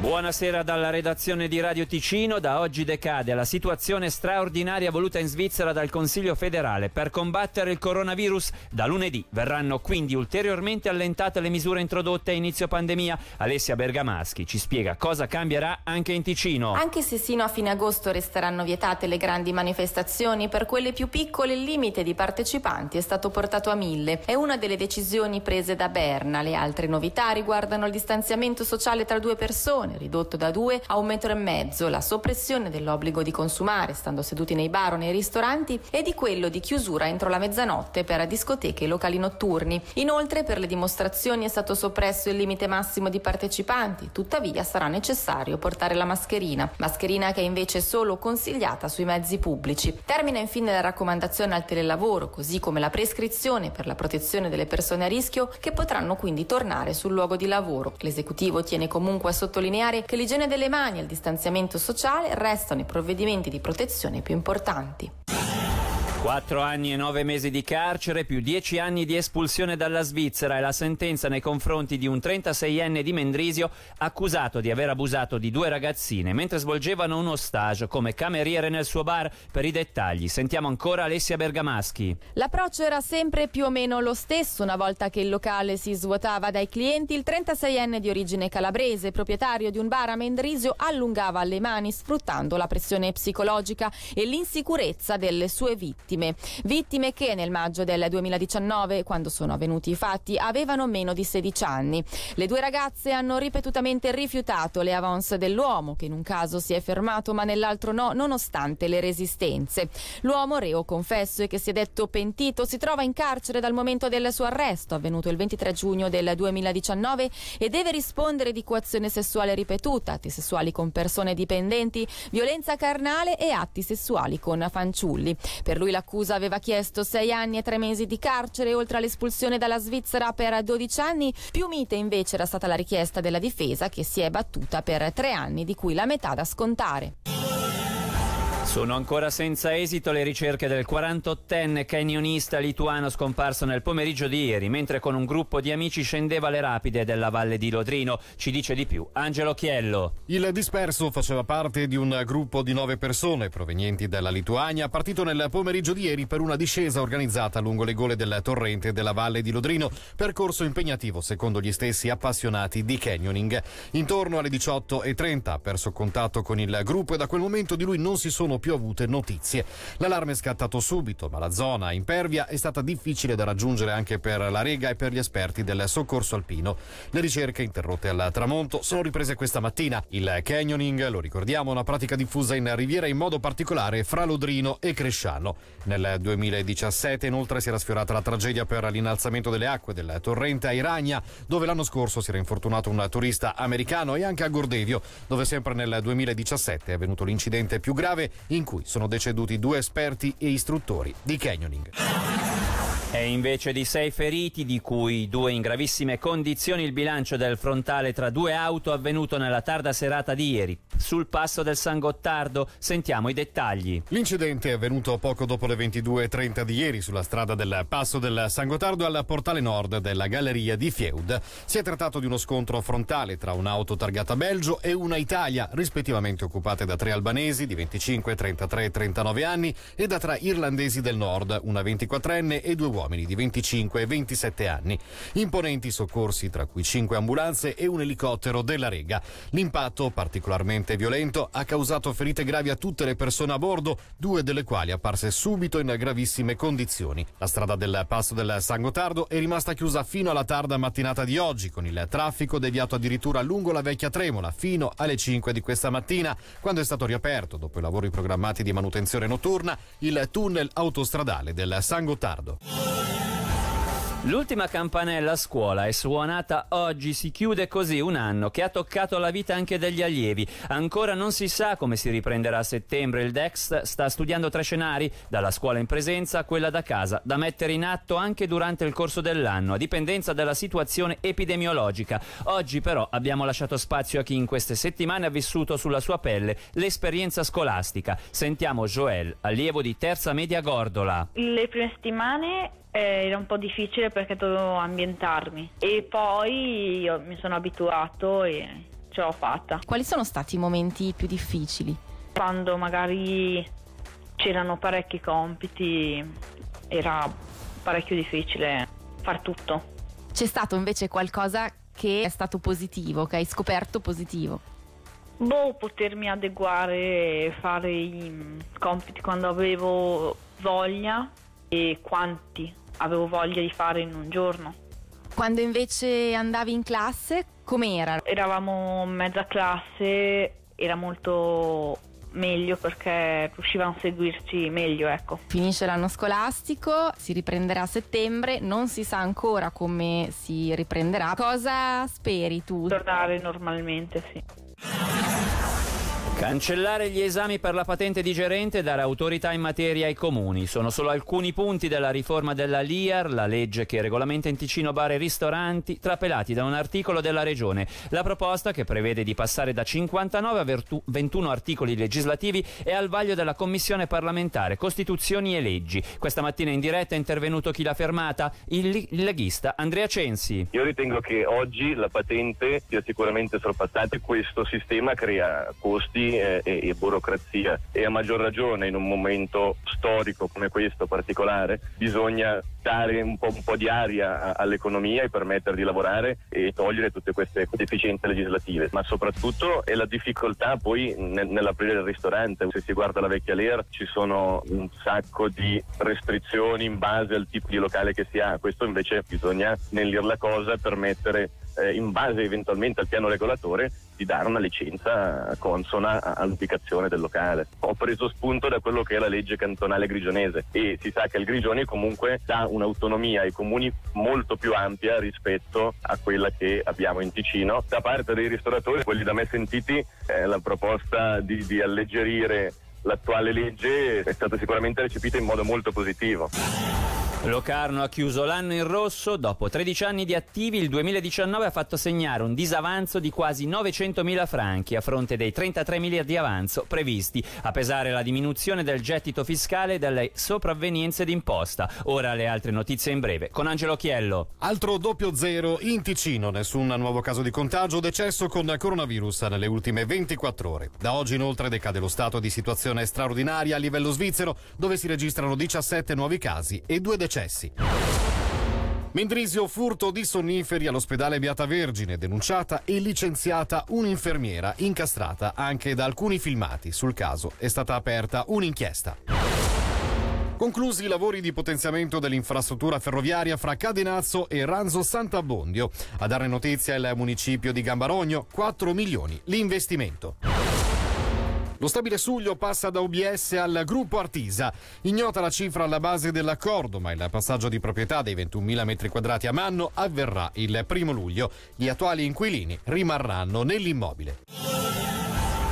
Buonasera dalla redazione di Radio Ticino. Da oggi decade la situazione straordinaria voluta in Svizzera dal Consiglio federale per combattere il coronavirus. Da lunedì verranno quindi ulteriormente allentate le misure introdotte a inizio pandemia. Alessia Bergamaschi ci spiega cosa cambierà anche in Ticino. Anche se sino a fine agosto resteranno vietate le grandi manifestazioni, per quelle più piccole il limite di partecipanti è stato portato a mille. È una delle decisioni prese da Berna. Le altre novità riguardano il distanziamento sociale tra due persone persone, ridotto da due a un metro e mezzo, la soppressione dell'obbligo di consumare stando seduti nei bar o nei ristoranti e di quello di chiusura entro la mezzanotte per discoteche e locali notturni. Inoltre per le dimostrazioni è stato soppresso il limite massimo di partecipanti, tuttavia sarà necessario portare la mascherina, mascherina che è invece solo consigliata sui mezzi pubblici. Termina infine la raccomandazione al telelavoro, così come la prescrizione per la protezione delle persone a rischio che potranno quindi tornare sul luogo di lavoro. L'esecutivo tiene comunque a sottolineare sottolineare che l'igiene delle mani e il distanziamento sociale restano i provvedimenti di protezione più importanti. Quattro anni e nove mesi di carcere più dieci anni di espulsione dalla Svizzera e la sentenza nei confronti di un 36enne di Mendrisio accusato di aver abusato di due ragazzine mentre svolgevano uno stage come cameriere nel suo bar. Per i dettagli sentiamo ancora Alessia Bergamaschi. L'approccio era sempre più o meno lo stesso. Una volta che il locale si svuotava dai clienti, il 36enne di origine calabrese, proprietario di un bar a Mendrisio, allungava le mani sfruttando la pressione psicologica e l'insicurezza delle sue vittime vittime. Vittime che nel maggio del 2019, quando sono avvenuti i fatti, avevano meno di 16 anni. Le due ragazze hanno ripetutamente rifiutato le avance dell'uomo, che in un caso si è fermato ma nell'altro no, nonostante le resistenze. L'uomo, reo confesso e che si è detto pentito, si trova in carcere dal momento del suo arresto, avvenuto il 23 giugno del 2019, e deve rispondere di coazione sessuale ripetuta, atti sessuali con persone dipendenti, violenza carnale e atti sessuali con fanciulli. Per lui la l'accusa aveva chiesto sei anni e tre mesi di carcere oltre all'espulsione dalla Svizzera per 12 anni. Più mite invece era stata la richiesta della difesa che si è battuta per tre anni, di cui la metà da scontare. Sono ancora senza esito le ricerche del 48enne canyonista lituano scomparso nel pomeriggio di ieri, mentre con un gruppo di amici scendeva le rapide della Valle di Lodrino. Ci dice di più Angelo Chiello. Il disperso faceva parte di un gruppo di nove persone provenienti dalla Lituania, partito nel pomeriggio di ieri per una discesa organizzata lungo le gole del torrente della Valle di Lodrino, percorso impegnativo secondo gli stessi appassionati di canyoning. Intorno alle 18.30 ha perso contatto con il gruppo e da quel momento di lui non si sono più avute notizie. L'allarme è scattato subito, ma la zona impervia è stata difficile da raggiungere anche per la Rega e per gli esperti del soccorso alpino. Le ricerche interrotte al tramonto sono riprese questa mattina. Il canyoning, lo ricordiamo, è una pratica diffusa in Riviera in modo particolare fra Lodrino e Cresciano. Nel 2017 inoltre si era sfiorata la tragedia per l'innalzamento delle acque del torrente a dove l'anno scorso si era infortunato un turista americano e anche a Gordevio, dove sempre nel 2017 è avvenuto l'incidente più grave in cui sono deceduti due esperti e istruttori di canyoning. E invece di sei feriti, di cui due in gravissime condizioni, il bilancio del frontale tra due auto avvenuto nella tarda serata di ieri. Sul passo del San Gottardo sentiamo i dettagli. L'incidente è avvenuto poco dopo le 22.30 di ieri sulla strada del passo del San Gottardo al portale nord della galleria di Feud. Si è trattato di uno scontro frontale tra un'auto targata Belgio e una Italia, rispettivamente occupate da tre albanesi di 25, 33 e 39 anni e da tre irlandesi del nord, una 24enne e due uomini uomini di 25 e 27 anni. Imponenti soccorsi, tra cui 5 ambulanze e un elicottero della Rega. L'impatto, particolarmente violento, ha causato ferite gravi a tutte le persone a bordo, due delle quali apparse subito in gravissime condizioni. La strada del passo del San Gotardo è rimasta chiusa fino alla tarda mattinata di oggi, con il traffico deviato addirittura lungo la vecchia Tremola fino alle 5 di questa mattina, quando è stato riaperto, dopo i lavori programmati di manutenzione notturna, il tunnel autostradale del San Gottardo. L'ultima campanella a scuola è suonata oggi, si chiude così un anno che ha toccato la vita anche degli allievi. Ancora non si sa come si riprenderà a settembre. Il DEX sta studiando tre scenari, dalla scuola in presenza a quella da casa, da mettere in atto anche durante il corso dell'anno, a dipendenza dalla situazione epidemiologica. Oggi però abbiamo lasciato spazio a chi in queste settimane ha vissuto sulla sua pelle l'esperienza scolastica. Sentiamo Joel, allievo di terza media Gordola. Le prime settimane Eh, era un po' difficile perché dovevo ambientarmi e poi io mi sono abituato e ce l'ho fatta. Quali sono stati i momenti più difficili? Quando magari c'erano parecchi compiti era parecchio difficile far tutto. C'è stato invece qualcosa che è stato positivo, che hai scoperto positivo? Boh, potermi adeguare e fare i compiti quando avevo voglia e quanti avevo voglia di fare in un giorno. Quando invece andavi in classe, com'era? Eravamo mezza classe, era molto meglio perché riuscivano a seguirci meglio, ecco. Finisce l'anno scolastico, si riprenderà a settembre, non si sa ancora come si riprenderà. Cosa speri tu? Tornare normalmente, sì. Cancellare gli esami per la patente di gerente e dare autorità in materia ai comuni. Sono solo alcuni punti della riforma della LIAR, la legge che regolamenta in Ticino bar e ristoranti, trapelati da un articolo della Regione. La proposta, che prevede di passare da 59 a 21 articoli legislativi, è al vaglio della Commissione parlamentare Costituzioni e Leggi. Questa mattina in diretta è intervenuto chi l'ha fermata? Il leghista Andrea Censi. Io ritengo che oggi la patente sia sicuramente sorpassata e questo sistema crea costi e, e, burocrazia. E a maggior ragione in un momento storico come questo particolare bisogna dare un po', un po', di aria all'economia e permettere di lavorare e togliere tutte queste deficienze legislative, ma soprattutto è la difficoltà poi nel, nell'aprire il ristorante. Se si guarda la vecchia Lear ci sono un sacco di restrizioni in base al tipo di locale che si ha, questo invece bisogna snellire la cosa e permettere eh, in base eventualmente al piano regolatore di dare una licenza consona all'ubicazione del locale. Ho preso spunto da quello che è la legge cantonale grigionese e si sa che il Grigioni comunque dà un'autonomia ai comuni molto più ampia rispetto a quella che abbiamo in Ticino. Da parte dei ristoratori, quelli da me sentiti, eh, la proposta di, di alleggerire l'attuale legge è stata sicuramente recepita in modo molto positivo. Locarno ha chiuso l'anno in rosso, dopo 13 anni di attivi il 2019 ha fatto segnare un disavanzo di quasi 900 mila franchi a fronte dei 33 miliardi di avanzo previsti, a pesare la diminuzione del gettito fiscale e delle sopravvenienze d'imposta. Ora le altre notizie in breve con Angelo Chiello. Altro doppio zero in Ticino, nessun nuovo caso di contagio, decesso con coronavirus nelle ultime 24 ore. Da oggi inoltre decade lo stato di situazione straordinaria a livello svizzero dove si registrano 17 nuovi casi e due decessi decessi. Mendrisio furto di sonniferi all'ospedale Beata Vergine, denunciata e licenziata un'infermiera incastrata anche da alcuni filmati. Sul caso è stata aperta un'inchiesta. Conclusi i lavori di potenziamento dell'infrastruttura ferroviaria fra Cadenazzo e Ranzo Sant'Abbondio. A dare notizia il municipio di Gambarogno, 4 milioni l'investimento. Lo stabile Suglio passa da OBS al gruppo Artisa. Ignota la cifra alla base dell'accordo, ma il passaggio di proprietà dei 21.000 metri quadrati a Manno avverrà il primo luglio. Gli attuali inquilini rimarranno nell'immobile.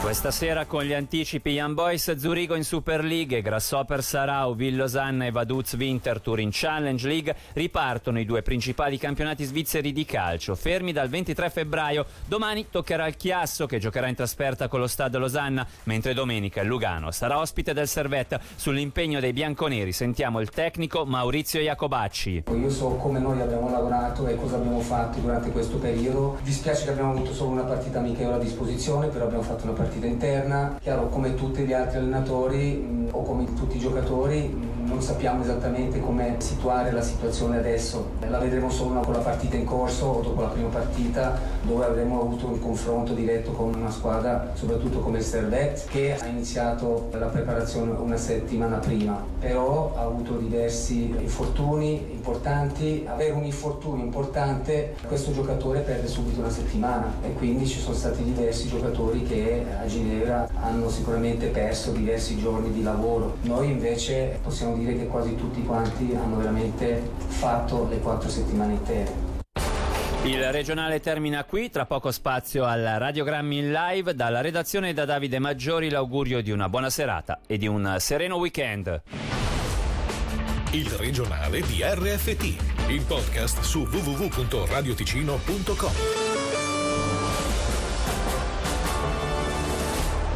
Questa sera con gli anticipi Young Boys Zurigo in Super League, Grasshopper Sarau, Villosanna e Vaduz Winter Tour in Challenge League ripartono i due principali campionati svizzeri di calcio, fermi dal 23 febbraio. Domani toccherà il Chiasso che giocherà in trasferta con lo Stade Losanna, mentre domenica il Lugano sarà ospite del Servetta. Sull'impegno dei bianconeri sentiamo il tecnico Maurizio Iacobacci. Io so come noi abbiamo lavorato e cosa abbiamo fatto durante questo periodo. Dispiace che abbiamo avuto solo una partita amichevole a disposizione, però abbiamo fatto una partita partita interna. Chiaro, come tutti gli altri allenatori mh, o come tutti i giocatori, non sappiamo esattamente come situare la situazione adesso. La vedremo solo con la partita in corso o dopo la prima partita, dove avremo avuto un confronto diretto con una squadra, soprattutto come il Servet, che ha iniziato la preparazione una settimana prima, però ha avuto diversi infortuni importanti. Avere un infortunio importante, questo giocatore perde subito una settimana e quindi ci sono stati diversi giocatori che a Ginevra hanno sicuramente perso diversi giorni di lavoro. Noi invece possiamo dire che quasi tutti quanti hanno veramente fatto le quattro settimane intere. Il regionale termina qui, tra poco spazio al Radiogrammi in live. Dalla redazione da Davide Maggiori l'augurio di una buona serata e di un sereno weekend. Il regionale di RFT, il podcast su www.radioticino.com.